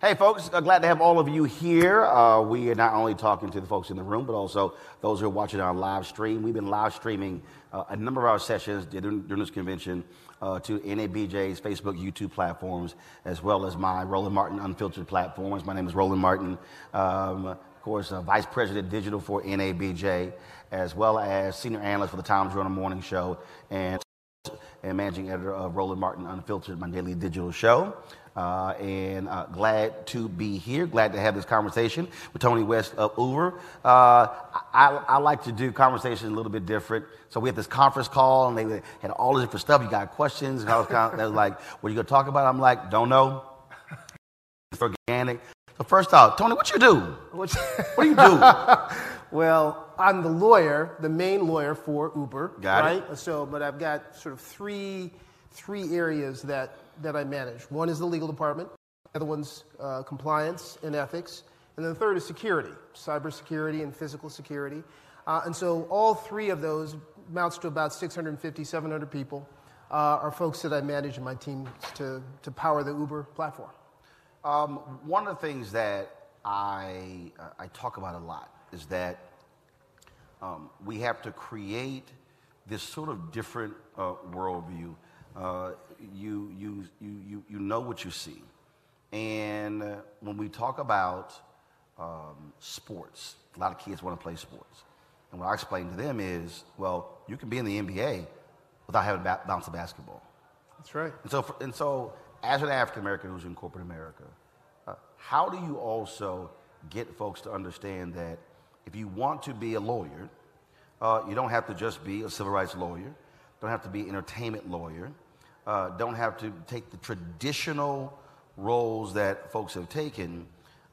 Hey, folks, uh, glad to have all of you here. Uh, we are not only talking to the folks in the room, but also those who are watching our live stream. We've been live streaming uh, a number of our sessions during, during this convention uh, to NABJ's Facebook, YouTube platforms, as well as my Roland Martin Unfiltered platforms. My name is Roland Martin, um, of course, uh, Vice President Digital for NABJ, as well as Senior Analyst for the Tom Joyner Morning Show, and and managing editor of Roland Martin Unfiltered, my daily digital show. Uh, and uh, glad to be here. Glad to have this conversation with Tony West of Uber. Uh, I, I, like to do conversations a little bit different. So we had this conference call, and they had all this different stuff. You got questions, and I was, kind of, was like, "What are you going to talk about?" I'm like, "Don't know." It's organic. So first off, Tony, what you do? What, what do you do? well, I'm the lawyer, the main lawyer for Uber. Got right? it. So, but I've got sort of three three areas that that I manage. One is the legal department, the other one's uh, compliance and ethics, and then the third is security, cybersecurity and physical security. Uh, and so all three of those amounts to about 650, 700 people uh, are folks that I manage in my team to, to power the Uber platform. Um, one of the things that I, uh, I talk about a lot is that um, we have to create this sort of different uh, worldview uh, you, you, you, you know what you see. And uh, when we talk about um, sports, a lot of kids want to play sports. And what I explain to them is, well, you can be in the NBA without having to bounce a basketball. That's right. And so, for, and so as an African American who's in corporate America, uh, how do you also get folks to understand that if you want to be a lawyer, uh, you don't have to just be a civil rights lawyer, don't have to be an entertainment lawyer, uh, don't have to take the traditional roles that folks have taken,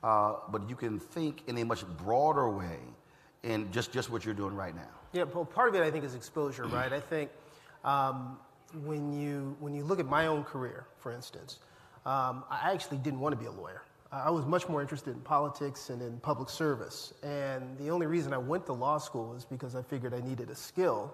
uh, but you can think in a much broader way in just, just what you're doing right now. Yeah, well, part of it I think is exposure, right? I think um, when, you, when you look at my own career, for instance, um, I actually didn't want to be a lawyer. I was much more interested in politics and in public service. And the only reason I went to law school is because I figured I needed a skill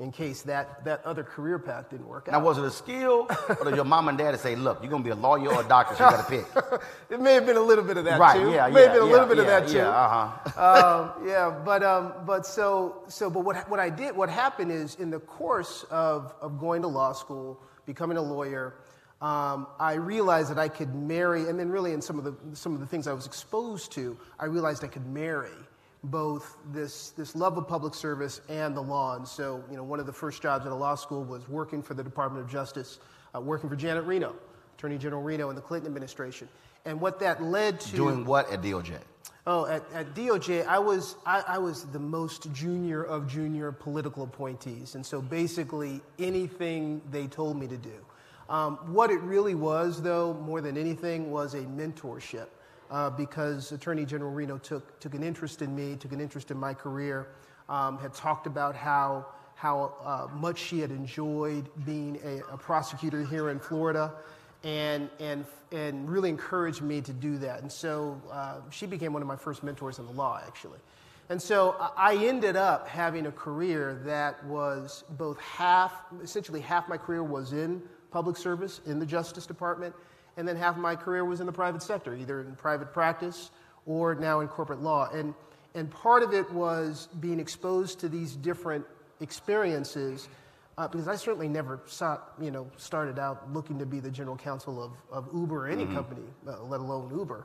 in case that, that other career path didn't work out. Now, was it a skill, or did your mom and dad say, "Look, you're gonna be a lawyer or a doctor, so you got to pick"? it may have been a little bit of that right? too. Yeah, may yeah, have been a yeah, little bit yeah, of that too. Yeah, uh huh. um, yeah, but um, but so so but what what I did, what happened is in the course of of going to law school, becoming a lawyer, um, I realized that I could marry, and then really in some of the some of the things I was exposed to, I realized I could marry both this this love of public service and the law. And so, you know, one of the first jobs at a law school was working for the Department of Justice, uh, working for Janet Reno, Attorney General Reno in the Clinton administration. And what that led to Doing what at DOJ? Oh, at, at DOJ, I was, I, I was the most junior of junior political appointees. And so basically, anything they told me to do. Um, what it really was, though, more than anything, was a mentorship. Uh, because Attorney General Reno took, took an interest in me, took an interest in my career, um, had talked about how, how uh, much she had enjoyed being a, a prosecutor here in Florida and, and, and really encouraged me to do that. And so uh, she became one of my first mentors in the law, actually. And so I ended up having a career that was both half, essentially half my career was in public service in the Justice Department, and then half of my career was in the private sector, either in private practice or now in corporate law. And, and part of it was being exposed to these different experiences uh, because I certainly never saw, you know, started out looking to be the general counsel of, of Uber or any company, uh, let alone Uber.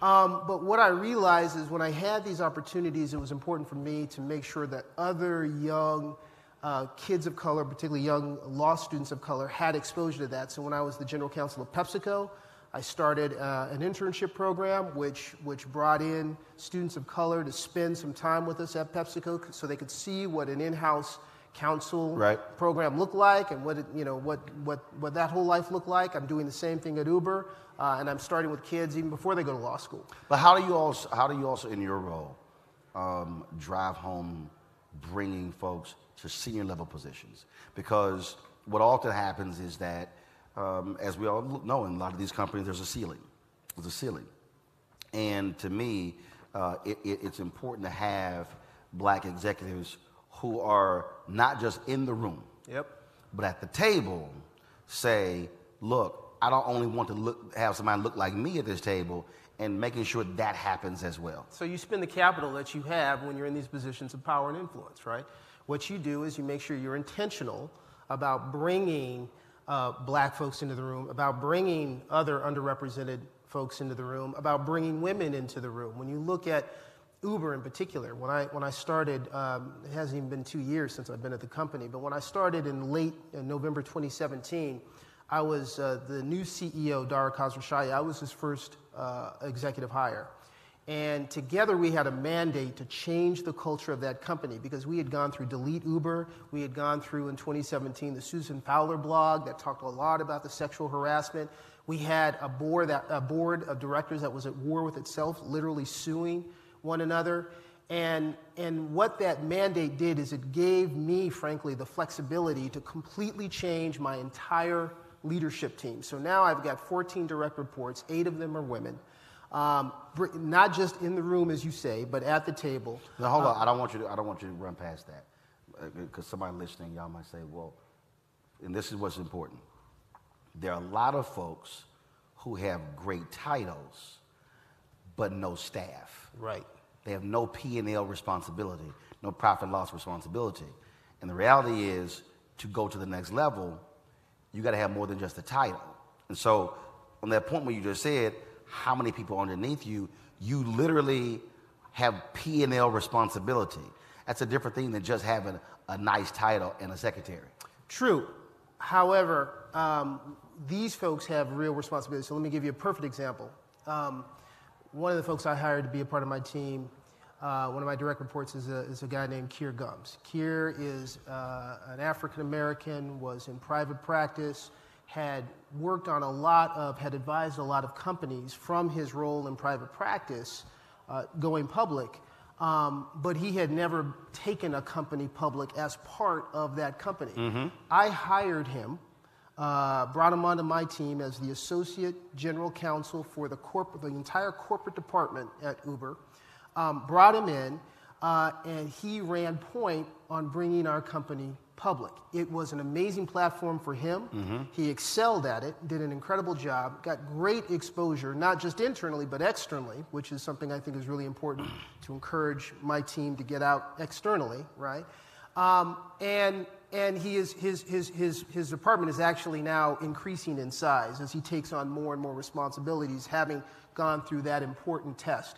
Um, but what I realized is when I had these opportunities, it was important for me to make sure that other young uh, kids of color, particularly young law students of color, had exposure to that. So when I was the general counsel of PepsiCo, I started uh, an internship program which, which brought in students of color to spend some time with us at PepsiCo so they could see what an in house counsel Right. program looked like and what, it, you know, what, what, what that whole life looked like. I'm doing the same thing at Uber, uh, and I'm starting with kids even before they go to law school. But how do you also, how do you also in your role, um, drive home bringing folks to senior level positions? Because what often happens is that, um, as we all know, in a lot of these companies, there's a ceiling. There's a ceiling. And to me, uh, it, it, it's important to have black executives who are not just in the room, Yep. but at the table say, look, I don't only want to look, have somebody look like me at this table, and making sure that happens as well. So you spend the capital that you have when you're in these positions of power and influence, right? What you do is you make sure you're intentional about bringing uh, black folks into the room, about bringing other underrepresented folks into the room, about bringing women into the room. When you look at Uber in particular, when I, when I started, um, it hasn't even been two years since I've been at the company, but when I started in late in November 2017, I was uh, the new CEO, Dara Khosrowshahi. I was his first uh, executive hire. And together we had a mandate to change the culture of that company because we had gone through Delete Uber. We had gone through in 2017 the Susan Fowler blog that talked a lot about the sexual harassment. We had a board, that, a board of directors that was at war with itself, literally suing one another. And, and what that mandate did is it gave me, frankly, the flexibility to completely change my entire leadership team. So now I've got 14 direct reports, eight of them are women. Um, not just in the room, as you say, but at the table. Now, hold on. I don't want you to. I don't want you to run past that, because somebody listening, y'all might say, "Well," and this is what's important. There are a lot of folks who have great titles, but no staff. Right. They have no P and L responsibility, no profit and loss responsibility, and the reality is, to go to the next level, you got to have more than just a title. And so, on that point where you just said, how many people underneath you, you literally have P and L responsibility. That's a different thing than just having a nice title and a secretary. True. However, um, these folks have real responsibility. So let me give you a perfect example. Um, one of the folks I hired to be a part of my team, uh, one of my direct reports is a, is a guy named Keir Gumbs. Keir is uh, an African American, was in private practice, had worked on a lot of, had advised a lot of companies from his role in private practice uh, going public. Um, but he had never taken a company public as part of that company. I hired him, uh, brought him onto my team as the associate general counsel for the, corp- the entire corporate department at Uber, um, brought him in, uh, and he ran point on bringing our company public. It was an amazing platform for him. Mm-hmm. He excelled at it, did an incredible job, got great exposure, not just internally, but externally, which is something I think is really important to encourage my team to get out externally, right? Um, and and he is, his, his, his, his department is actually now increasing in size as he takes on more and more responsibilities, having gone through that important test.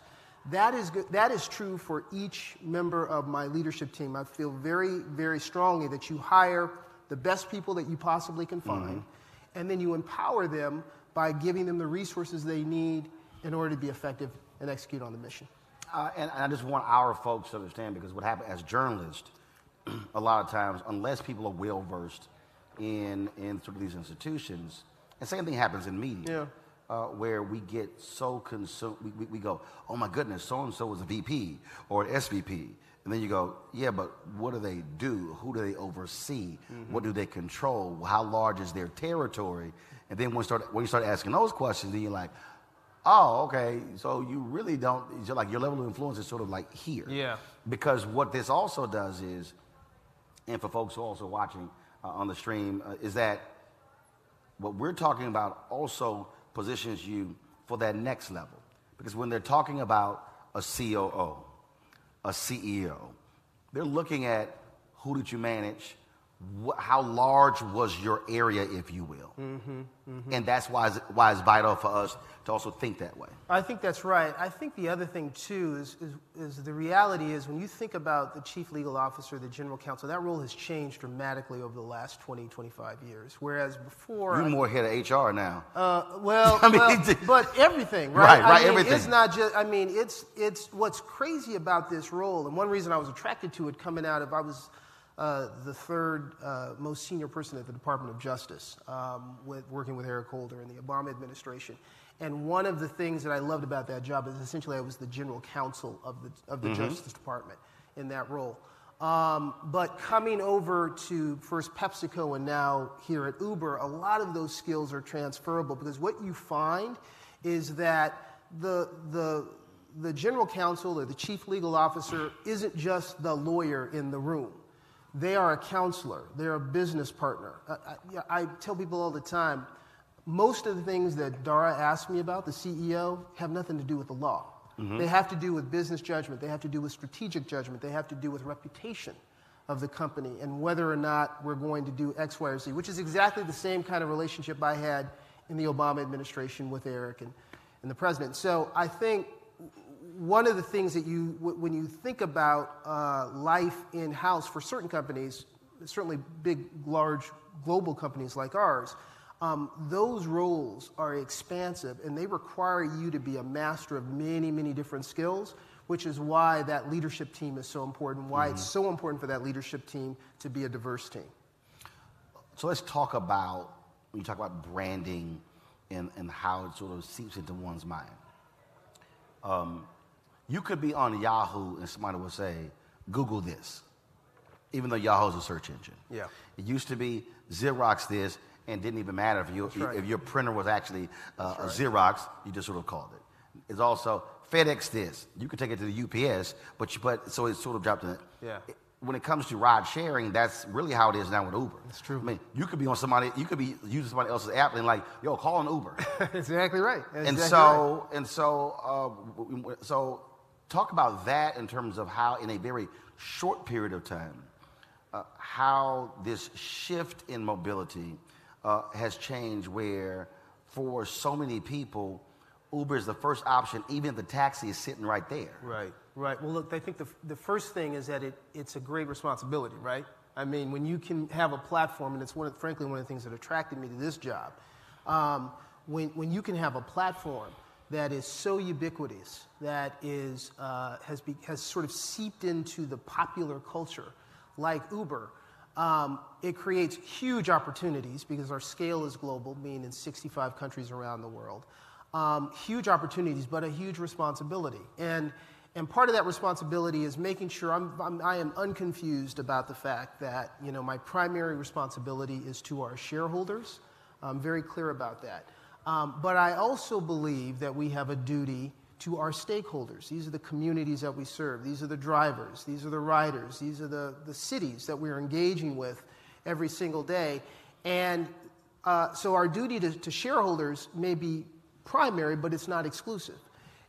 That is, good, that is true for each member of my leadership team. I feel very, very strongly that you hire the best people that you possibly can find, Mm-hmm. and then you empower them by giving them the resources they need in order to be effective and execute on the mission. Uh, and, and I just want our folks to understand because what happens as journalists, a lot of times, unless people are well versed in, in sort of these institutions, and same thing happens in media, uh, where we get so consumed, we, we, we go, oh my goodness, so and so is a VP or an SVP. And then you go, yeah, but what do they do? Who do they oversee? What do they control? How large is their territory? And then when, you start, when you start asking those questions, then you're like, oh, okay, so you really don't, you're like your level of influence is sort of like here. Yeah. Because what this also does is, and for folks who are also watching uh, on the stream, uh, is that what we're talking about also positions you for that next level. Because when they're talking about a COO, a CEO, they're looking at who did you manage, how large was your area, if you will. And that's why it's, why it's vital for us to also think that way. I think that's right. I think the other thing, too, is, is, is the reality is when you think about the chief legal officer, the general counsel, that role has changed dramatically over the last 20, 25 years. Whereas before. You're I- more head of HR now. Uh, well, I mean, well, but everything, right? Right, I right, mean, everything. It's not just. I mean, it's it's what's crazy about this role, and one reason I was attracted to it coming out of I was the third uh, most senior person at the Department of Justice, um, with working with Eric Holder in the Obama administration. And one of the things that I loved about that job is essentially I was the general counsel of the of the Justice Department in that role. Um, but coming over to first PepsiCo and now here at Uber, a lot of those skills are transferable because what you find is that the, the, the general counsel or the chief legal officer isn't just the lawyer in the room. They are a counselor, they're a business partner. I, I, I tell people all the time most of the things that Dara asked me about, the CEO, have nothing to do with the law. Mm-hmm. They have to do with business judgment, they have to do with strategic judgment, they have to do with reputation of the company and whether or not we're going to do X, Y, or Z, which is exactly the same kind of relationship I had in the Obama administration with Eric and, and the president. So I think one of the things that you, when you think about uh, life in house for certain companies, certainly big, large global companies like ours, um, those roles are expansive and they require you to be a master of many, many different skills, which is why that leadership team is so important, why it's so important for that leadership team to be a diverse team. So let's talk about when you talk about branding and, and how it sort of seeps into one's mind. Um, you could be on Yahoo and somebody would say, Google this, even though Yahoo's a search engine. Yeah. It used to be Xerox this and didn't even matter if, you, right. if your printer was actually uh, a Xerox, you just sort of called it. It's also FedEx this. You could take it to the UPS, but, you, but so it sort of dropped in it. Yeah. When it comes to ride sharing, that's really how it is now with Uber. That's true. I mean, you could be on somebody, you could be using somebody else's app and like, yo, call an Uber. exactly right. That's and exactly right. so, and so, uh, w- so, talk about that in terms of how, in a very short period of time, uh, how this shift in mobility uh, has changed. Where, for so many people, Uber is the first option, even if the taxi is sitting right there. Right, right. Well, look, I think the, the first thing is that it, it's a great responsibility, right? I mean, when you can have a platform, and it's one of, frankly one of the things that attracted me to this job, um, when, when you can have a platform that is so ubiquitous, that is, uh, has, be, has sort of seeped into the popular culture, like Uber, um, it creates huge opportunities because our scale is global, being in 65 countries around the world. Um, huge opportunities, but a huge responsibility. And, and part of that responsibility is making sure I'm, I'm, I am unconfused about the fact that you know, my primary responsibility is to our shareholders. I'm very clear about that. Um, but I also believe that we have a duty to our stakeholders. These are the communities that we serve. These are the drivers. These are the riders. These are the, the cities that we're engaging with every single day. And uh, so our duty to, to, shareholders may be primary, but it's not exclusive.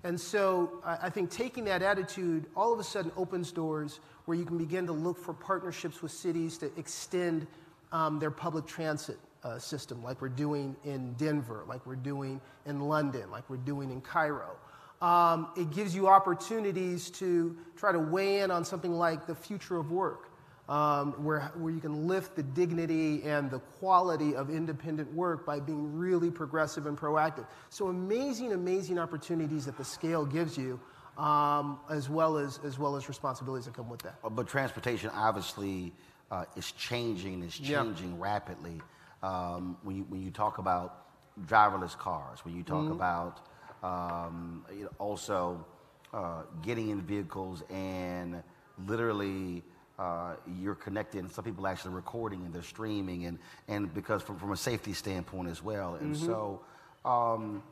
And so I, I think taking that attitude all of a sudden opens doors where you can begin to look for partnerships with cities to extend um, their public transit uh, system, like we're doing in Denver, like we're doing in London, like we're doing in Cairo. Um, it gives you opportunities to try to weigh in on something like the future of work, um, where, where you can lift the dignity and the quality of independent work by being really progressive and proactive. So, amazing, amazing opportunities that the scale gives you. Um, as well as as well as responsibilities that come with that. But transportation obviously uh, is changing, is changing yeah. rapidly. Um, when you when you talk about driverless cars, when you talk mm-hmm. about um, you know, also uh, getting in vehicles and literally uh, you're connected and some people actually recording and they're streaming and, and because from, from a safety standpoint as well and mm-hmm. so um,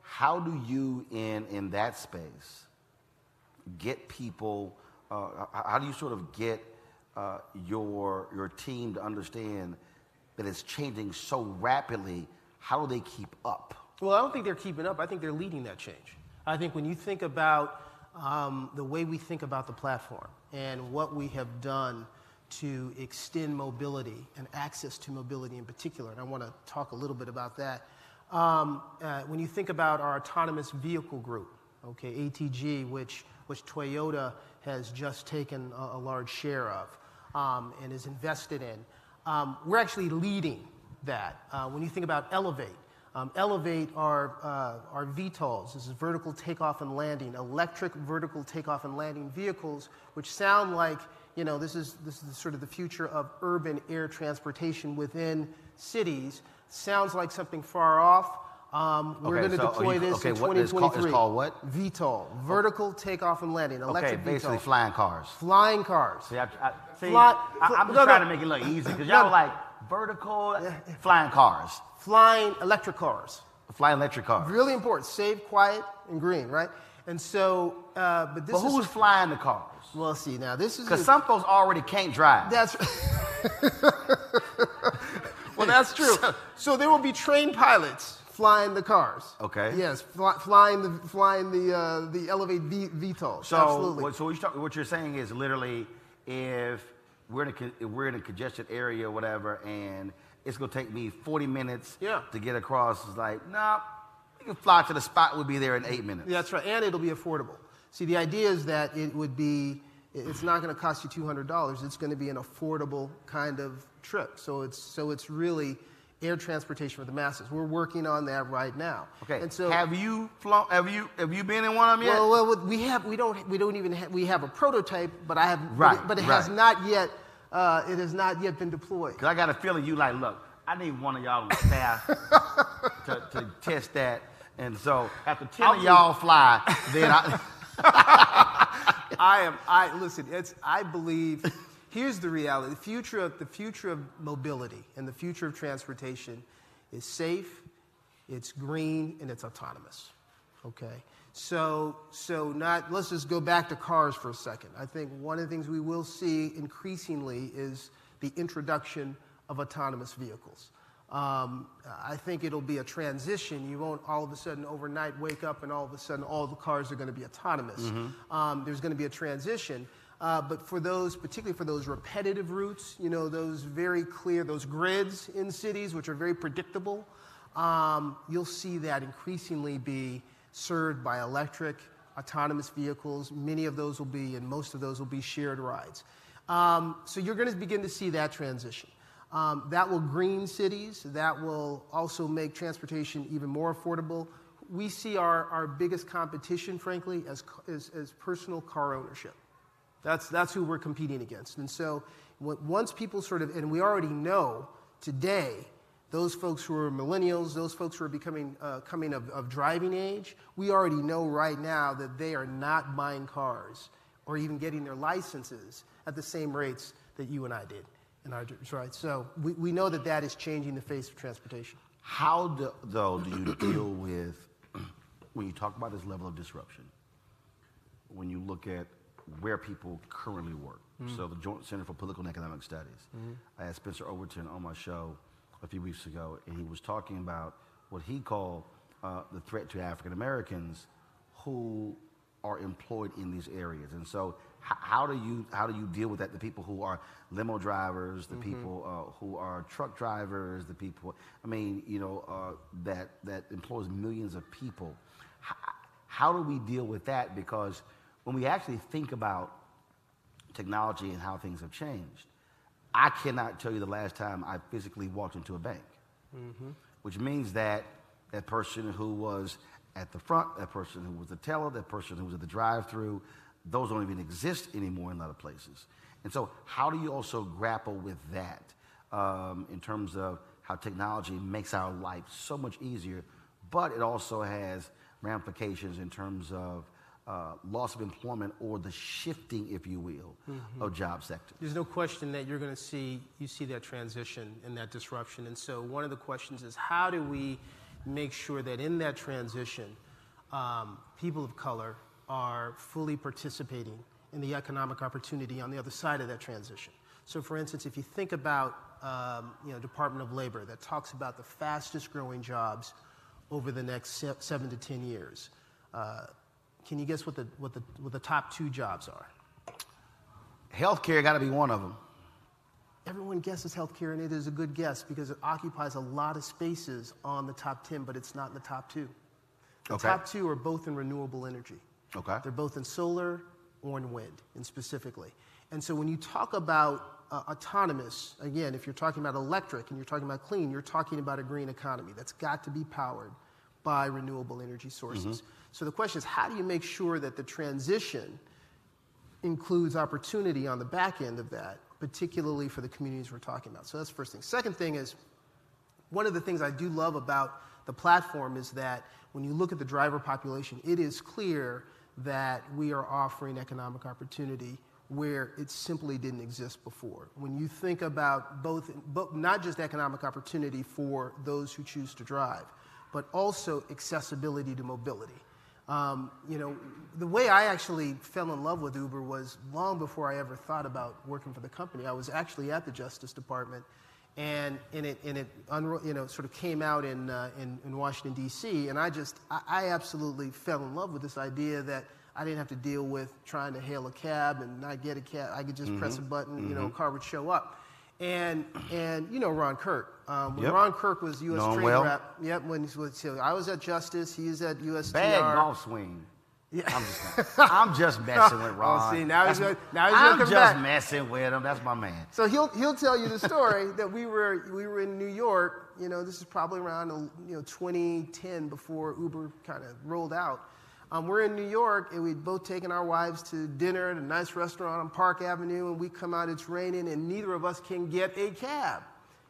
how do you in in that space get people uh, how do you sort of get uh, your your team to understand that it's changing so rapidly how do they keep up well, I don't think they're keeping up. I think they're leading that change. I think when you think about um, the way we think about the platform and what we have done to extend mobility and access to mobility in particular, and I want to talk a little bit about that. Um, uh, when you think about our autonomous vehicle group, okay, ATG, which, which Toyota has just taken a, a large share of um, and is invested in, um, we're actually leading that. Uh, when you think about Elevate, um, elevate our, uh, our VTOLs. This is vertical takeoff and landing, electric vertical takeoff and landing vehicles, which sound like, you know, this is, this is sort of the future of urban air transportation within cities. Sounds like something far off. Um, we're okay, going to so deploy you, this okay, in 2023. What, it's, called, it's called what? VTOL, vertical takeoff and landing, electric okay, basically VTOL. flying cars. Flying cars. See, I, I, see Fly, I, am just no, trying no. to make it look easy because y'all no. like vertical flying cars flying electric cars. Flying electric cars. Really important. Safe, quiet, and green, right? And so, uh, but this but who's is, flying the cars? Well, see, now this is because some folks already can't drive. That's well, that's true. So, so, there will be trained pilots flying the cars. Okay. Yes, fly, flying the flying the uh, the Elevate v, VTOL. So, Absolutely. What, so what you're, what you're saying is literally if we're in a, we're in a congested area or whatever, and it's gonna take me 40 minutes yeah. to get across. It's like, nah, we can fly to the spot. We'll be there in eight minutes. Yeah, that's right, and it'll be affordable. See, the idea is that it would be, it's not gonna cost you $200. It's gonna be an affordable kind of trip. So it's, so it's really air transportation for the masses. We're working on that right now. Okay. And so, have you flown? Have you have you been in one of them yet? Well, well we have. We don't. We don't even. Have, we have a prototype, but I have. Right. But it, but it right. has not yet uh, it has not yet been deployed. Because I got a feeling you like, look, I need one of y'all on staff to, to test that. And so after 10 I'll of y'all fly, then I. I am, I, listen, it's, I believe, here's the reality. The future of, the future of mobility and the future of transportation is safe, it's green, and it's autonomous. Okay? So, so not, let's just go back to cars for a second. I think one of the things we will see increasingly is the introduction of autonomous vehicles. Um, I think it'll be a transition. You won't all of a sudden overnight wake up and all of a sudden all the cars are going to be autonomous. Mm-hmm. Um, there's going to be a transition. Uh, but for those, particularly for those repetitive routes, you know, those very clear, those grids in cities, which are very predictable, um, you'll see that increasingly be served by electric, autonomous vehicles. Many of those will be, and most of those will be shared rides. Um, so you're going to begin to see that transition. Um, that will green cities. That will also make transportation even more affordable. We see our, our biggest competition, frankly, as, as, as personal car ownership. That's, that's who we're competing against. And so once people sort of, and we already know today those folks who are millennials, those folks who are becoming uh, coming of, of driving age, we already know right now that they are not buying cars or even getting their licenses at the same rates that you and I did in our right. So we, we know that that is changing the face of transportation. How do, though do you deal with when you talk about this level of disruption, when you look at where people currently work, mm-hmm. so the Joint Center for Political and Economic Studies, mm-hmm. I had Spencer Overton on my show a few weeks ago, and he was talking about what he called uh, the threat to African Americans who are employed in these areas. And so, how do you how do you deal with that? The people who are limo drivers, the mm-hmm. people uh, who are truck drivers, the people. I mean, you know, uh, that that employs millions of people. H- how do we deal with that? Because when we actually think about technology and how things have changed, I cannot tell you the last time I physically walked into a bank, mm-hmm. which means that that person who was at the front, that person who was the teller, that person who was at the drive-through, those don't even exist anymore in a lot of places. And so, how do you also grapple with that um, in terms of how technology makes our life so much easier, but it also has ramifications in terms of uh, loss of employment or the shifting, if you will, mm-hmm. of job sectors. There's no question that you're going to see you see that transition and that disruption. And so one of the questions is how do we make sure that in that transition, um, people of color are fully participating in the economic opportunity on the other side of that transition. So, for instance, if you think about um, you know Department of Labor that talks about the fastest growing jobs over the next seven to ten years, uh, can you guess what the, what, the, what the top two jobs are? Healthcare got to be one of them. Everyone guesses healthcare, and it is a good guess because it occupies a lot of spaces on the top 10, but it's not in the top two. The okay. top two are both in renewable energy. Okay. They're both in solar or in wind, and specifically. And so when you talk about uh, autonomous, again, if you're talking about electric and you're talking about clean, you're talking about a green economy that's got to be powered by renewable energy sources. Mm-hmm. So the question is how do you make sure that the transition includes opportunity on the back end of that particularly for the communities we're talking about. So that's the first thing. Second thing is, one of the things I do love about the platform is that when you look at the driver population, it is clear that we are offering economic opportunity where it simply didn't exist before. When you think about both, both, not just economic opportunity for those who choose to drive, but also accessibility to mobility. Um, you know, the way I actually fell in love with Uber was long before I ever thought about working for the company. I was actually at the Justice Department, and, and it, and it you know, sort of came out in, uh, in, in, Washington, D.C., and I just, I, I, absolutely fell in love with this idea that I didn't have to deal with trying to hail a cab and not get a cab. I could just mm-hmm. press a button, mm-hmm. you know, a mm-hmm. car would show up and and you know Ron Kirk. Um, when yep. Ron Kirk was U.S. Trade well. Rep, yep. When he was, I was at Justice, he was at USTR. Bad golf swing. Yeah. I'm just, I'm just messing with Ron. Oh, see, now he's, going, now he's I'm just back. messing with him. That's my man. So he'll he'll tell you the story that we were we were in New York. You know, this is probably around you know 2010 before Uber kind of rolled out. Um, we're in New York, and we'd both taken our wives to dinner at a nice restaurant on Park Avenue, and we come out, it's raining, and neither of us can get a cab.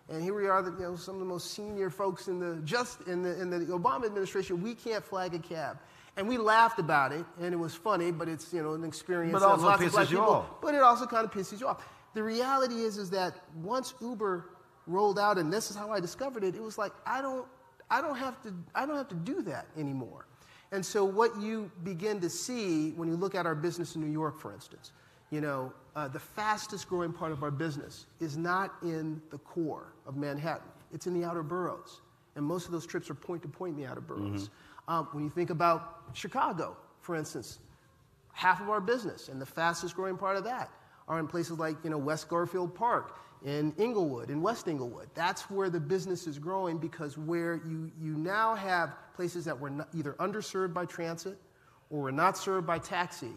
And here we are, the, you know, some of the most senior folks in the just in the in the Obama administration. We can't flag a cab, and we laughed about it, and it was funny, but it's you know an experience. But also lots pisses you people, off. But it also kind of pisses you off. The reality is, is that once Uber rolled out, and this is how I discovered it, it was like I don't, I don't have to, I don't have to do that anymore. And so, what you begin to see when you look at our business in New York, for instance, you know, uh, the fastest growing part of our business is not in the core of Manhattan, it's in the outer boroughs. And most of those trips are point to point in the outer boroughs. Mm-hmm. Um, when you think about Chicago, for instance, half of our business and the fastest growing part of that are in places like you know, West Garfield Park in Englewood, in West Englewood. That's where the business is growing because where you, you now have places that were not, either underserved by transit or were not served by taxi,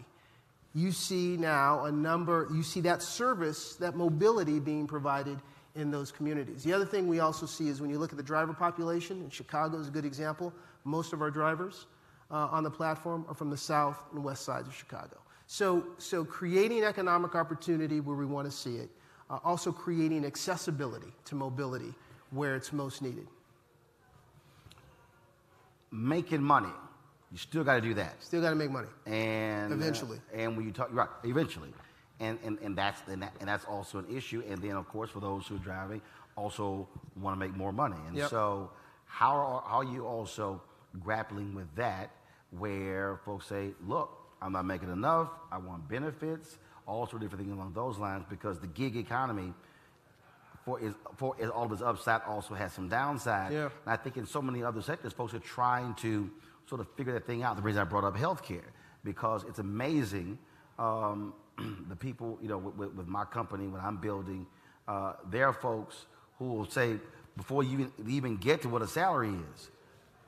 you see now a number, you see that service, that mobility being provided in those communities. The other thing we also see is when you look at the driver population, and Chicago is a good example, most of our drivers uh, on the platform are from the south and west sides of Chicago. So, so creating economic opportunity where we want to see it, uh, also creating accessibility to mobility where it's most needed. Making money. You still got to do that. Still got to make money. And eventually. Uh, and when you talk, right, eventually. And, and, and, that's, and, that, and that's also an issue. And then, of course, for those who are driving, also want to make more money. And yep. so, how are, how are you also grappling with that? where folks say, look, I'm not making enough, I want benefits, all sorts of different things along those lines because the gig economy for, is, for is all of its upside also has some downside. Yeah. And I think in so many other sectors, folks are trying to sort of figure that thing out. The reason I brought up healthcare, because it's amazing um, the people, you know, with, with, my company, when I'm building, uh, there are folks who will say, before you even, get to what a salary is,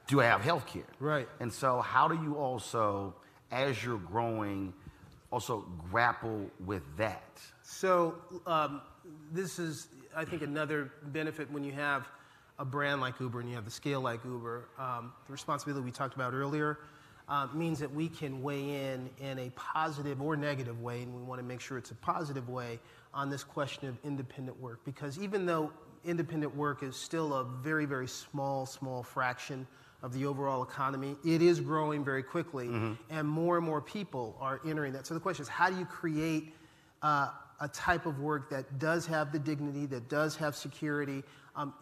do I have health care? Right. And so, how do you also, as you're growing, also grapple with that? So, um, this is, I think, another benefit when you have a brand like Uber and you have the scale like Uber. Um, the responsibility we talked about earlier uh, means that we can weigh in in a positive or negative way, and we want to make sure it's a positive way on this question of independent work. Because even though independent work is still a very, very small, small fraction of the overall economy. It is growing very quickly, mm-hmm. and more and more people are entering that. So the question is, how do you create uh, a type of work that does have the dignity, that does have security? Um,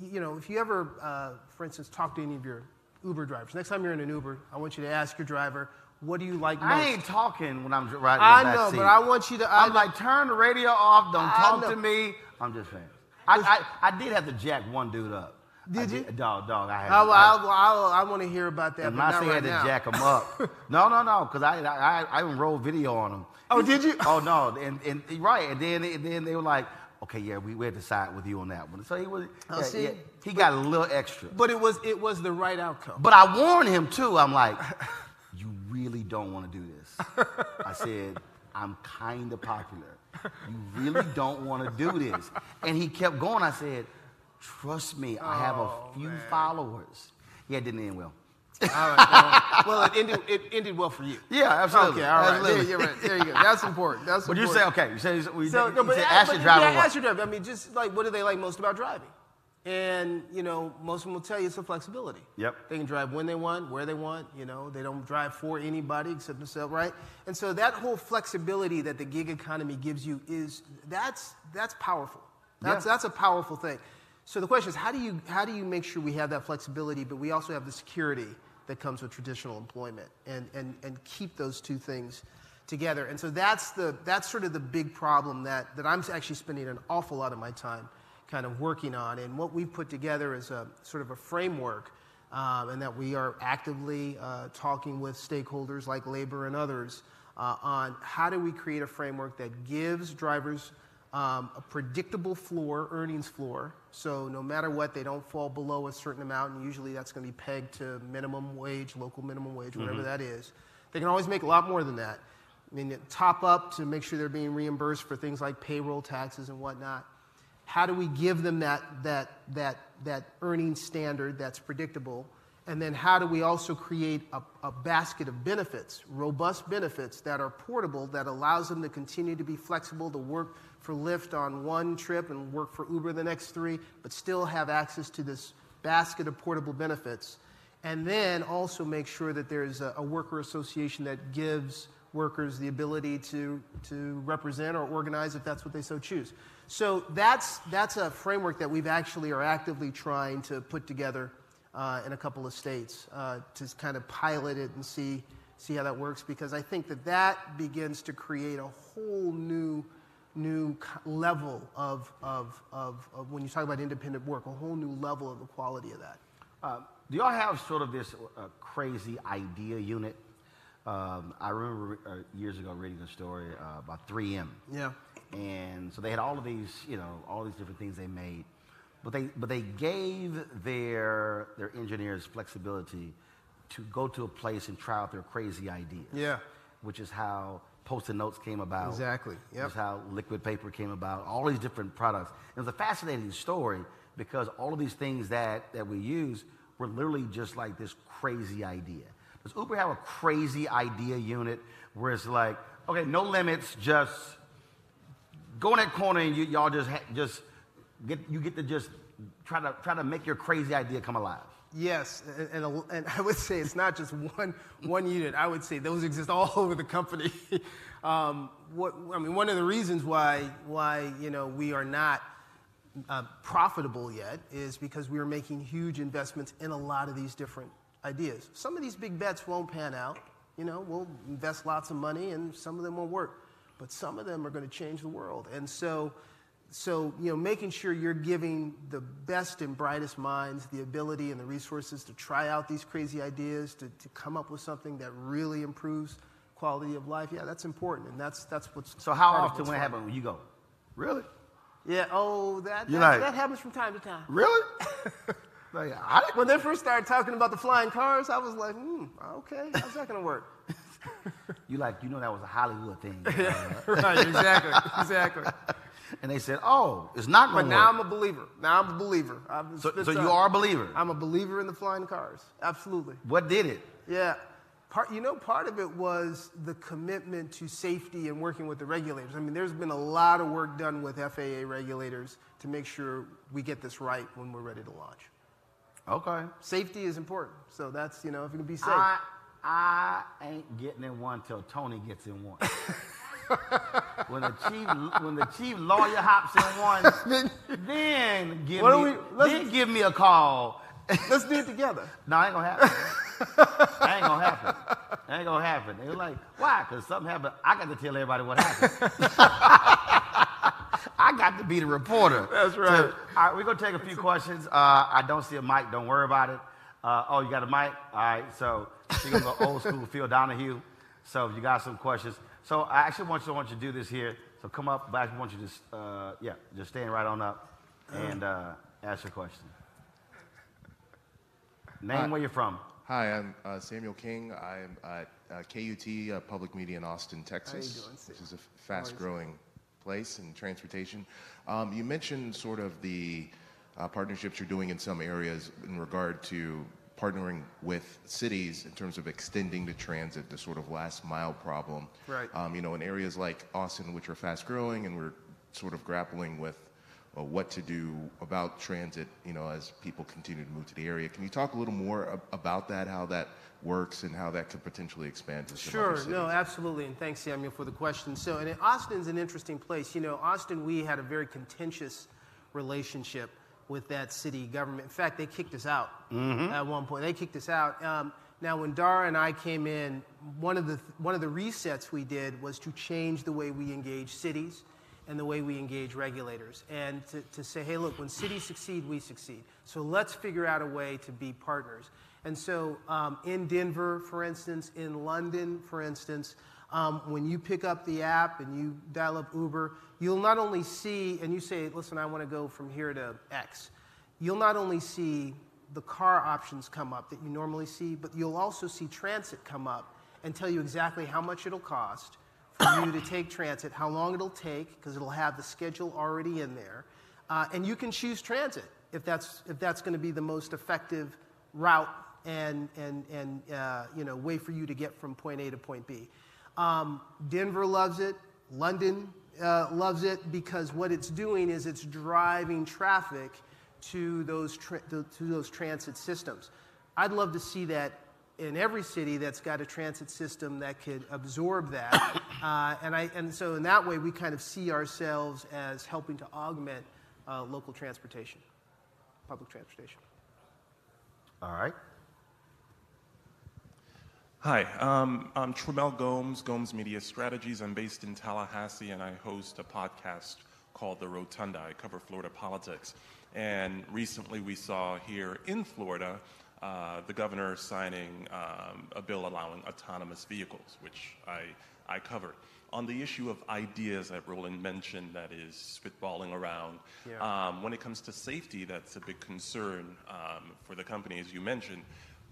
you know, if you ever, uh, for instance, talk to any of your Uber drivers, next time you're in an Uber, I want you to ask your driver, what do you like most? I ain't talking when I'm riding. I know, but I want you to. I, am like, turn the radio off. Don't talk to me. I'm just saying. I, I, I did have to jack one dude up. Did I you? Did, dog, dog. I had. I, I, I, I want to hear about that. I'm not saying right to now. jack him up. no, no, no, because I, I, I even rolled video on him. Oh, did you? Oh no, and, and right, and then and then they were like, okay, yeah, we, we had to side with you on that one. So he was, oh, yeah, see? Yeah, he got a little extra. But it was it was the right outcome. But I warned him too. I'm like, you really don't want to do this. I said, I'm kind of popular. You really don't want to do this. And he kept going. I said, trust me, I have a Oh, few man. followers. Yeah, it didn't end well. all right, well, well, it ended it ended well for you. Yeah, absolutely. Okay, all right. absolutely. There, you're right. There you go. That's important. That's But you important. say, okay, you say, you So, no, but, you say ask but your driver yeah, what? ask your driver. I mean, just like what do they like most about driving? And you know, most of them will tell you it's the flexibility. Yep. They can drive when they want, where they want. You know, they don't drive for anybody except themselves, right? And so that whole flexibility that the gig economy gives you is that's that's powerful. That's Yeah. that's a powerful thing. So the question is, how do you how do you make sure we have that flexibility, but we also have the security that comes with traditional employment, and and and keep those two things together. And so that's the that's sort of the big problem that that I'm actually spending an awful lot of my time kind of working on. And what we've put together is a sort of a framework, um, and that we are actively uh, talking with stakeholders like labor and others uh, on how do we create a framework that gives drivers um, a predictable floor, earnings floor. So no matter what, they don't fall below a certain amount, and usually that's going to be pegged to minimum wage, local minimum wage, whatever that is. They can always make a lot more than that. I mean, top up to make sure they're being reimbursed for things like payroll taxes and whatnot. How do we give them that, that, that, that earning standard that's predictable? And then how do we also create a, a basket of benefits, robust benefits that are portable, that allows them to continue to be flexible, to work for Lyft on one trip and work for Uber the next three, but still have access to this basket of portable benefits? And then also make sure that there's a, a worker association that gives workers the ability to, to represent or organize if that's what they so choose. So that's, that's a framework that we've actually are actively trying to put together uh, in a couple of states uh, to kind of pilot it and see, see how that works because I think that that begins to create a whole new, new level of, of, of, of when you talk about independent work, a whole new level of the quality of that. Uh, do y'all have sort of this uh, crazy idea unit? Um, I remember uh, years ago reading a story uh, about 3M. Yeah. And so they had all of these, you know, all these different things they made. But they, but they gave their, their engineers flexibility to go to a place and try out their crazy ideas. Yeah. Which is how post-it notes came about. Exactly, yep. Is how liquid paper came about. All these different products. It was a fascinating story because all of these things that, that we use were literally just like this crazy idea. Does Uber have a crazy idea unit where it's like, okay, no limits, just go in that corner and you, y'all just ha- just get you get to just try to try to make your crazy idea come alive. Yes, and, and, and I would say it's not just one, one unit. I would say those exist all over the company. um, what, I mean, one of the reasons why, why you know, we are not uh, profitable yet is because we are making huge investments in a lot of these different ideas. Some of these big bets won't pan out. You know, we'll invest lots of money and some of them won't work. But some of them are going to change the world. And so, so you know, making sure you're giving the best and brightest minds the ability and the resources to try out these crazy ideas, to, to come up with something that really improves quality of life. Yeah, that's important, and that's that's what's. So how often when it happens when you go? Really? Yeah. Oh, that that, like- that happens from time to time. Really? like, I When they first started talking about the flying cars, I was like, hmm, okay, how's that going to work? you like you know that was a Hollywood thing, right, exactly, exactly. And they said, "Oh, it's not going But now work." I'm a believer. Now I'm a believer. So, so you are a believer. I'm a believer in the flying cars. Absolutely. what did it? Yeah. Part, you know, part of it was the commitment to safety and working with the regulators. I mean, there's been a lot of work done with FAA regulators to make sure we get this right when we're ready to launch. Okay. Safety is important. So that's, you know, if you can be safe. I I ain't getting in one till Tony gets in one. when the chief when the chief lawyer hops in one, then give What me we- let's- then give me a call. Let's do it together. no, ain't gonna happen. that ain't gonna happen. That ain't gonna happen. They're like, why? Because something happened. I got to tell everybody what happened. I got to be the reporter. That's right. So, all right, we're gonna take a few questions. Uh, I don't see a mic. Don't worry about it. Uh, oh, you got a mic? All right. So we're gonna go old school Phil Donahue. So if you got some questions. So I actually want you, I want you to do this here. So come up, but I actually want you to, just, uh, yeah, just stand right on up and uh, ask your question. Name where you're from. Hi, I'm uh, Samuel King. I'm at uh, KUT uh, Public Media in Austin, Texas, doing, Sam? which is a fast-growing place in transportation. Um, you mentioned sort of the uh, partnerships you're doing in some areas in regard to partnering with cities in terms of extending the transit, the sort of last mile problem. Right. Um, you know, in areas like Austin, which are fast-growing, and we're sort of grappling with uh, what to do about transit, you know, as people continue to move to the area. Can you talk a little more ab- about that, how that works, and how that could potentially expand to some other Sure, no, cities? absolutely, and thanks, Samuel, for the question. So, and Austin's an interesting place. You know, Austin, we had a very contentious relationship with that city government. In fact, they kicked us out at one point. They kicked us out. Um, now, when Dara and I came in, one of the one of the resets we did was to change the way we engage cities and the way we engage regulators, and to, to say, hey, look, when cities succeed, we succeed. So let's figure out a way to be partners. And so, um, in Denver, for instance, in London, for instance, um, when you pick up the app and you dial up Uber, you'll not only see, and you say, listen, I want to go from here to X, you'll not only see the car options come up that you normally see, but you'll also see transit come up and tell you exactly how much it'll cost for you to take transit, how long it'll take, because it'll have the schedule already in there. Uh, and you can choose transit if that's, if that's going to be the most effective route and, and, and uh, you know, way for you to get from point A to point B. Um, Denver loves it. London uh, loves it because what it's doing is it's driving traffic to those, tra- to those transit systems. I'd love to see that in every city that's got a transit system that could absorb that. Uh, and, I, and so, in that way, we kind of see ourselves as helping to augment uh, local transportation, public transportation. All right. Hi, um, I'm Trimmel Gomes, Gomes Media Strategies. I'm based in Tallahassee and I host a podcast called The Rotunda. I cover Florida politics. And recently we saw here in Florida uh, the governor signing um, a bill allowing autonomous vehicles, which I, I covered. On the issue of ideas that Roland mentioned, that is spitballing around, um, when it comes to safety, that's a big concern um, for the company, as you mentioned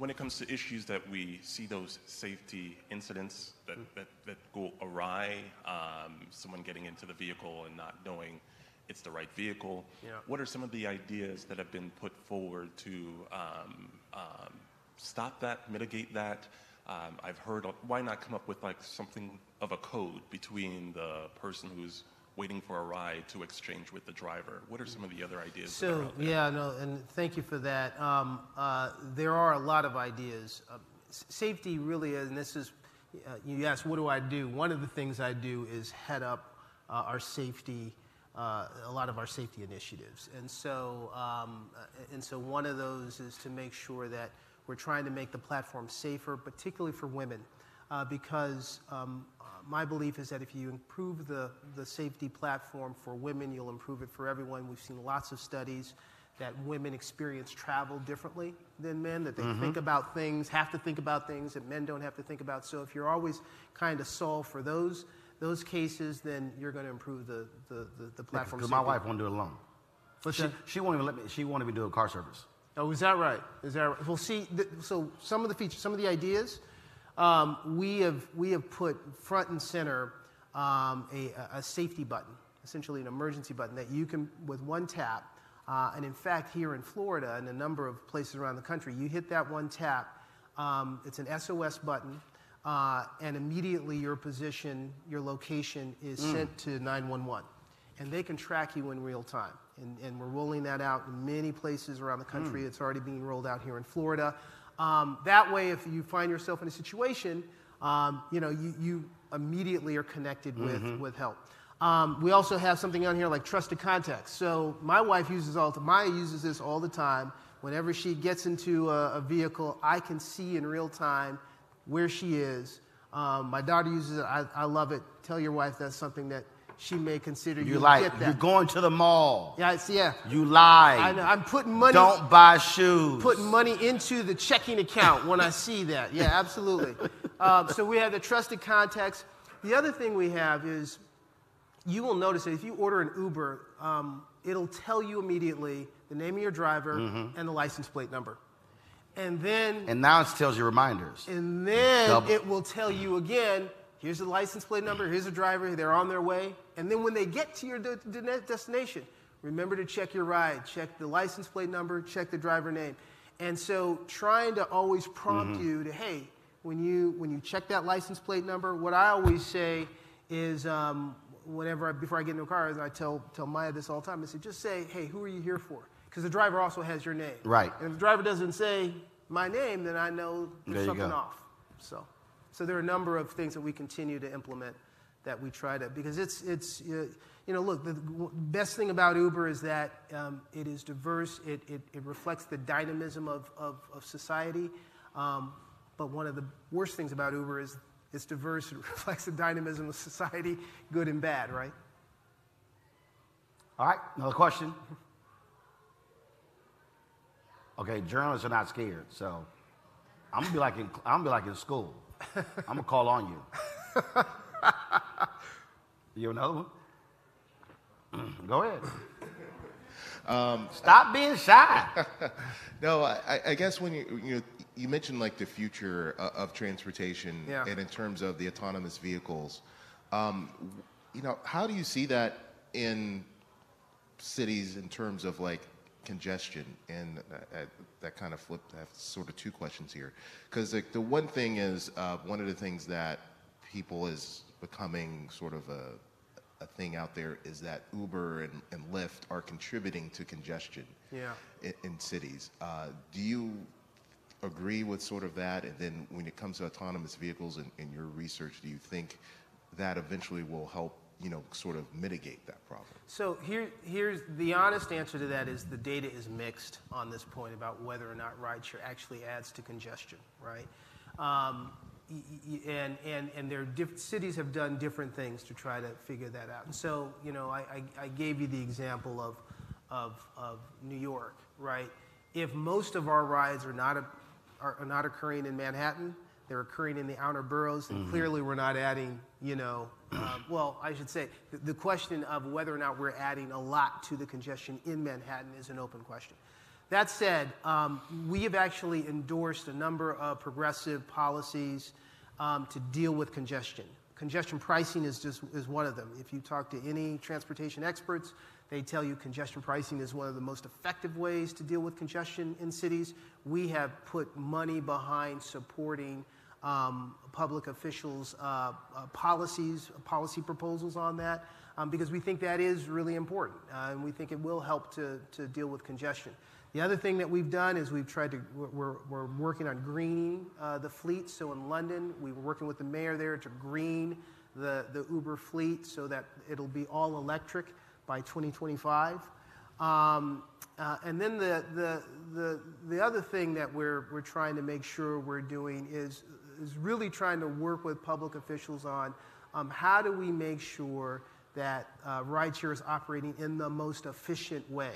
when it comes to issues that we see those safety incidents that, that, that go awry, um, someone getting into the vehicle and not knowing it's the right vehicle, Yeah. what are some of the ideas that have been put forward to um, um, stop that, mitigate that? Um, I've heard, why not come up with like something of a code between the person who's waiting for a ride to exchange with the driver? What are some of the other ideas? So yeah, no, and thank you for that. Um, uh, there are a lot of ideas. Uh, safety really is, and this is, uh, you asked, what do I do? One of the things I do is head up uh, our safety, uh, a lot of our safety initiatives, and so, um, uh, and so one of those is to make sure that We're trying to make the platform safer, particularly for women, uh, because um, my belief is that if you improve the, the safety platform for women, you'll improve it for everyone. We've seen lots of studies that women experience travel differently than men, that they Mm-hmm. think about things, have to think about things that men don't have to think about. So if you're always kind of solve for those, those cases, then you're going to improve the, the, the, the platform. Because my wife won't do it alone. She, she won't even let me. She won't even do a car service. Oh, is that right? Is that right? Well, see, th- so some of the features, some of the ideas, we have we have put front and center um, a, a safety button, essentially an emergency button that you can with one tap. Uh, and in fact, here in Florida and a number of places around the country, you hit that one tap. Um, it's an SOS button, uh, and immediately your position, your location is sent to 911 and they can track you in real time. And, and we're rolling that out in many places around the country. It's already being rolled out here in Florida. Um, that way, if you find yourself in a situation, um, you know, you, you immediately are connected with, with help. Um, we also have something on here like trusted contacts. So my wife uses all the, Maya uses this all the time. Whenever she gets into a, a vehicle, I can see in real time where she is. Um, my daughter uses it. I, I love it. Tell your wife that's something that she may consider. You You like get that. you're going to the mall. Yeah, it's, yeah. You lie. I know. I'm putting money. Don't buy shoes. putting money into the checking account when I see that. Yeah, absolutely. um, so we have the trusted contacts. The other thing we have is you will notice that if you order an Uber, um, it'll tell you immediately the name of your driver and the license plate number. And then, and now it tells you reminders. and then Double. it will tell you again here's the license plate number, here's the driver, they're on their way. And then when they get to your de- de- destination, remember to check your ride, check the license plate number, check the driver name. And so trying to always prompt Mm-hmm. you to, hey, when you, when you check that license plate number, what I always say is um, whenever I, before I get into a car, and I tell, tell Maya this all the time, I say, just say, hey, who are you here for? Because the driver also has your name. Right. And if the driver doesn't say my name, then I know There there's you something go. off. So, so there are a number of things that we continue to implement that we try to because it's it's uh, you know look the best thing about Uber is that um, it is diverse. It, it, it reflects the dynamism of of, of society. Um, but one of the worst things about Uber is it's diverse. It reflects the dynamism of society, good and bad, right? All right, another question. Okay, journalists are not scared, so I'm gonna be like in, I'm gonna be like in school. I'm gonna call on you. you have another one? Go ahead. Um, Stop being shy. No, I, I- I guess when you you know, you mentioned like the future of transportation, Yeah. and in terms of the autonomous vehicles, um, you know, how do you see that in cities in terms of like congestion? And uh, uh, that kind of flipped. I have sort of two questions here, because like, the one thing is uh, one of the things that people is becoming sort of a a thing out there is that Uber and, and Lyft are contributing to congestion Yeah. in, in cities. Uh, do you agree with sort of that? And then when it comes to autonomous vehicles and, and your research, do you think that eventually will help, you know, sort of mitigate that problem? So here, here's the honest answer to that is the data is mixed on this point about whether or not rideshare actually adds to congestion, right? Um, and and and their cities have done different things to try to figure that out. And so, you know, I, I, I gave you the example of, of of New York, right? If most of our rides are not a, are not occurring in Manhattan, they're occurring in the outer boroughs, then clearly we're not adding, you know, um, well, I should say, the, the question of whether or not we're adding a lot to the congestion in Manhattan is an open question. That said, um, we have actually endorsed a number of progressive policies um, to deal with congestion. Congestion pricing is just is one of them. If you talk to any transportation experts, they tell you congestion pricing is one of the most effective ways to deal with congestion in cities. We have put money behind supporting um, public officials' uh, uh, policies, policy proposals on that, um, because we think that is really important, uh, and we think it will help to, to deal with congestion. The other thing that we've done is we've tried to, we're, we're working on greening uh, the fleet. So in London, we were working with the mayor there to green the, the Uber fleet so that it'll be all electric by 2025. Um, uh, and then the, the, the, the other thing that we're, we're trying to make sure we're doing is, is really trying to work with public officials on um, how do we make sure that uh, rideshare is operating in the most efficient way.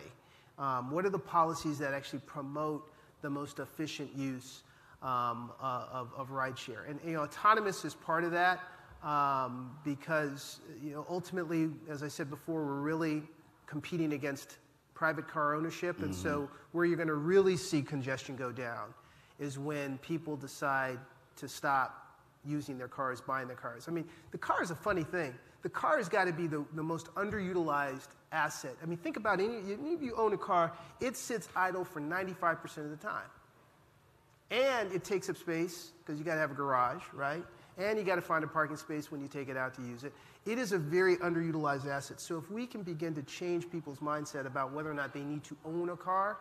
Um, what are the policies that actually promote the most efficient use um, uh, of, of rideshare? And you know, autonomous is part of that um, because you know, ultimately, as I said before, we're really competing against private car ownership. And so, Mm-hmm. where you're going to really see congestion go down is when people decide to stop using their cars, buying their cars. I mean, the car is a funny thing. The car has got to be the, the most underutilized asset. I mean, think about. Any, any of you own a car, it sits idle for 95% of the time. And it takes up space because you got to have a garage, right? And you got to find a parking space when you take it out to use it. It is a very underutilized asset. So if we can begin to change people's mindset about whether or not they need to own a car,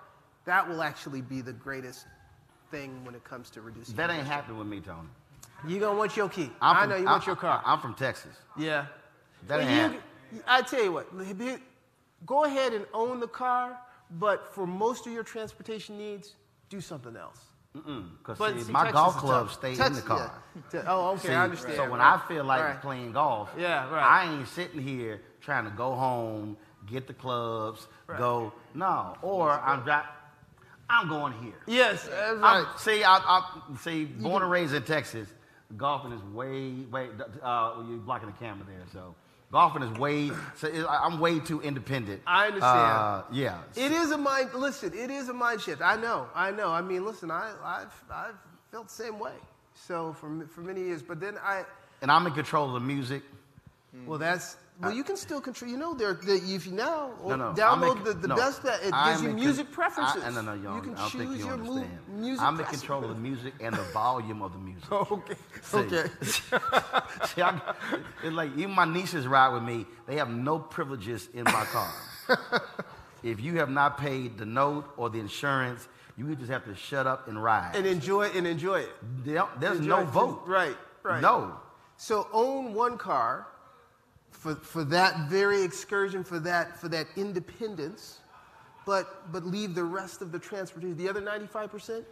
that will actually be the greatest thing when it comes to reducing. That ain't happening with me, Tony. You gonna want your key? I'm I from- know you I'm- want your car. I'm from Texas. yeah. That Well, ain't you. I tell you what. Go ahead and own the car, but for most of your transportation needs, do something else. Because But see, see, my Texas golf is clubs tough. stay in Texas- the car. yeah. Te- Oh, okay, See, I understand. So when. I feel like Right. playing golf, Yeah, right. I ain't sitting here trying to go home, get the clubs, go no, or I'm dri- I'm going here. Yes, that's I'm- right. see, I, I see, born and raised in Texas, golfing is way, way. Uh, you're blocking the camera there, so golfing is way. So it, I'm way too independent. I understand. Uh, yeah. It is a mind. Listen, it is a mind shift. I know. I know. I mean, listen, I, I've, I've felt the same way. So for for many years, but then I, and I'm in control of the music. well, that's well, you can still control. You know, there, there if you now No, no. Download in- the, the no. best that it I'm gives you in con- music preferences. I, no, no, you, you can choose think you your mu- understand. music. I'm in control of the music and the volume of the music. okay. See. Okay. See, I, it's like even my nieces ride with me. They have no privileges in my car. if you have not paid the note or the insurance, you just have to shut up and ride. and enjoy and enjoy it. There- There's Enjoy no it. vote. Right. Right. No. So own one car for, for that very excursion, for that for that independence, but but leave the rest of the transportation, the other 95%,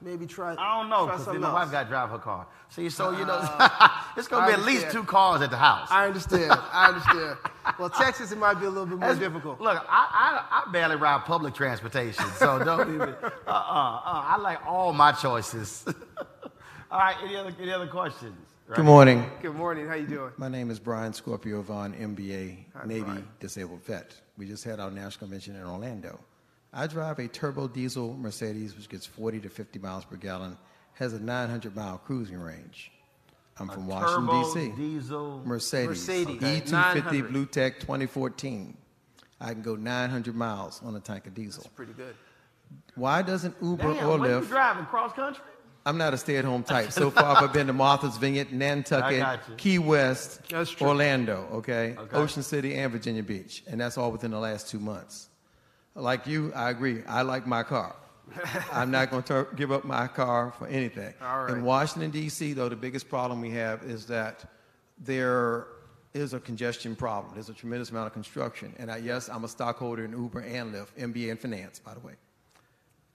maybe try. I don't know because my wife got to drive her car. See, so you know, it's gonna I be at least two cars at the house. I understand. I understand. well, Texas it might be a little bit more That's- difficult. Look, I, I, I barely ride public transportation, so don't even. Uh, uh, uh, I like all my choices. all right, any other, any other questions? Good morning. Good morning. How you doing? My name is Brian Scorpio Vaughn, MBA, Navy disabled vet. We just had our national convention in Orlando. I drive a turbo diesel Mercedes, which gets 40 to 50 miles per gallon, has a 900 mile cruising range. I'm from Washington, Turbo D.C. diesel. Mercedes, Mercedes, E250 900. BlueTEC 2014. I can go 900 miles on a tank of diesel. Pretty good. Why doesn't Uber Damn, or when you driving cross country? I'm not a stay-at-home type. So far, I've been to Martha's Vineyard, Nantucket. Key West, Orlando, okay? Okay. Ocean City, and Virginia Beach, and that's all within the last two months. Like you, I agree. I like my car. I'm not going to give up my car for anything. Right. In Washington D.C., though, the biggest problem we have is that there is a congestion problem. There's a tremendous amount of construction, and I, yes, I'm a stockholder in Uber and Lyft, MBA in finance, by the way,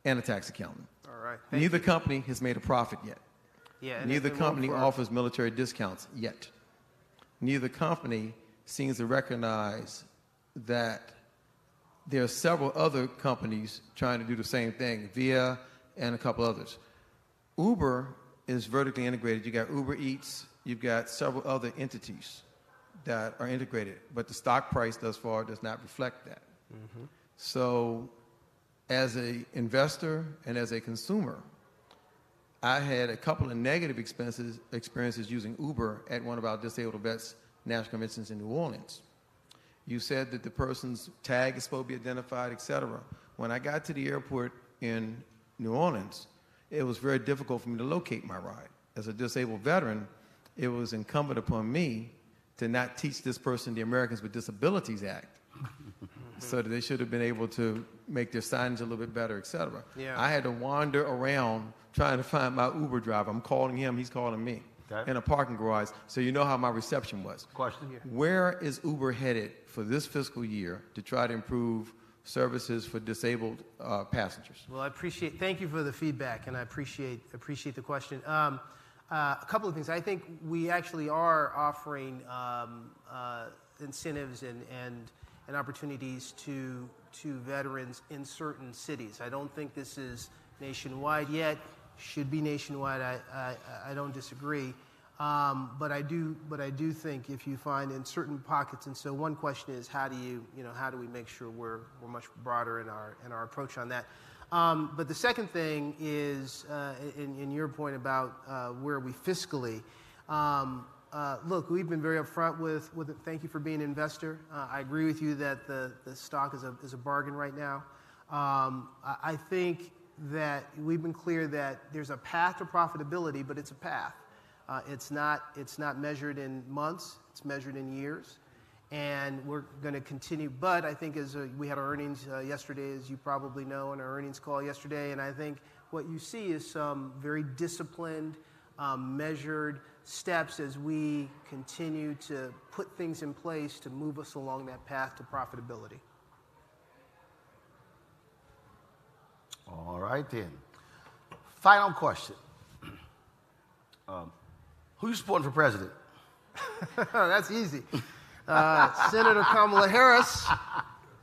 and a tax accountant. All right. Thank Neither company has made a profit yet. Yeah. Neither it- it won't company offers military discounts yet. Neither company seems to recognize that there are several other companies trying to do the same thing, Via and a couple others. Uber is vertically integrated. You got Uber Eats, you've got several other entities that are integrated, but the stock price thus far does not reflect that. Mm-hmm. So, as an investor and as a consumer, I had a couple of negative expenses, experiences using Uber at one of our disabled vets national conventions in New Orleans. You said that the person's tag is supposed to be identified, et cetera. When I got to the airport in New Orleans, it was very difficult for me to locate my ride. As a disabled veteran, it was incumbent upon me to not teach this person the Americans with Disabilities Act so that they should have been able to make their signage a little bit better, et cetera. Yeah. I had to wander around trying to find my Uber driver. I'm calling him, he's calling me Okay. in a parking garage. So you know how my reception was. Question. Where is Uber headed for this fiscal year to try to improve services for disabled uh, passengers. Well, I appreciate. Thank you for the feedback, and I appreciate appreciate the question. Um, uh, a couple of things. I think we actually are offering um, uh, incentives and, and and opportunities to to veterans in certain cities. I don't think this is nationwide yet. Should be nationwide. I I, I don't disagree. Um, but I do, but I do think if you find in certain pockets, and so one question is, how do you, you know, how do we make sure we're, we're much broader in our in our approach on that? Um, but the second thing is, uh, in, in, your point about uh, where we fiscally, um, uh, look, we've been very upfront with, it. Thank you for being an investor. Uh, I agree with you that the, stock is a, bargain right now. Um, I, think that we've been clear that there's a path to profitability, but it's a path. Uh, it's, not, it's not measured in months, it's measured in years. And we're going to continue. But I think as we had our earnings yesterday, as you probably know, in our earnings call yesterday, and I think what you see is some very disciplined, um, measured steps as we continue to put things in place to move us along that path to profitability. All right, then. Final question. Um, who you supporting for president? That's easy. Uh, Senator Kamala Harris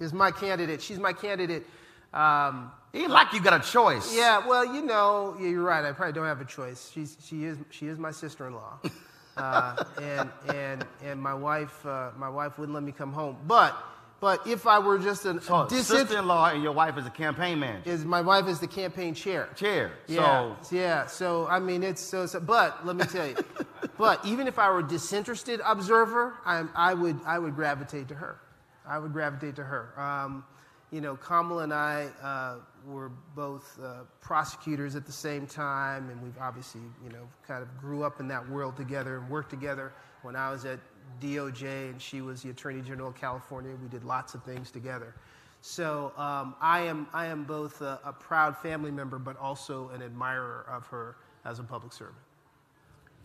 is my candidate. She's my candidate. Um, Ain't like you got a choice. Yeah, well, you know, yeah, you're right. I probably don't have a choice. She's, she is, she is my sister-in-law, uh, and and and my wife, uh, my wife wouldn't let me come home. But but if I were just a so sister-in-law and your wife is a campaign manager. Is my wife is the campaign chair. Chair. Yeah. So. Yeah. So I mean, it's so. so but let me tell you, but even if I were a disinterested observer, I, I would I would gravitate to her. I would gravitate to her. Um, you know, Kamala and I uh, were both uh, prosecutors at the same time, and we've obviously, you know, kind of grew up in that world together and worked together. When I was at DOJ, and she was the Attorney General of California. We did lots of things together. So um, I, am, I am both a, a, proud family member, but also an admirer of her as a public servant.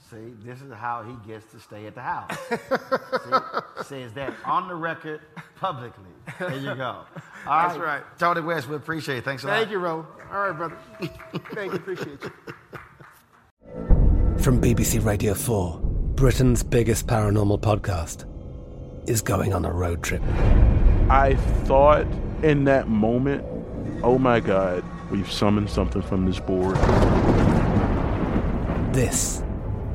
See, this is how he gets to stay at the house. See, says that on the record publicly. There you go. All That's right. right. Tony West, we appreciate it. Thanks a Thank lot. Thank you, Ro. All right, brother. Thank you. Appreciate you. From BBC Radio 4. Britain's biggest paranormal podcast is going on a road trip. I thought in that moment, oh my God, we've summoned something from this board. This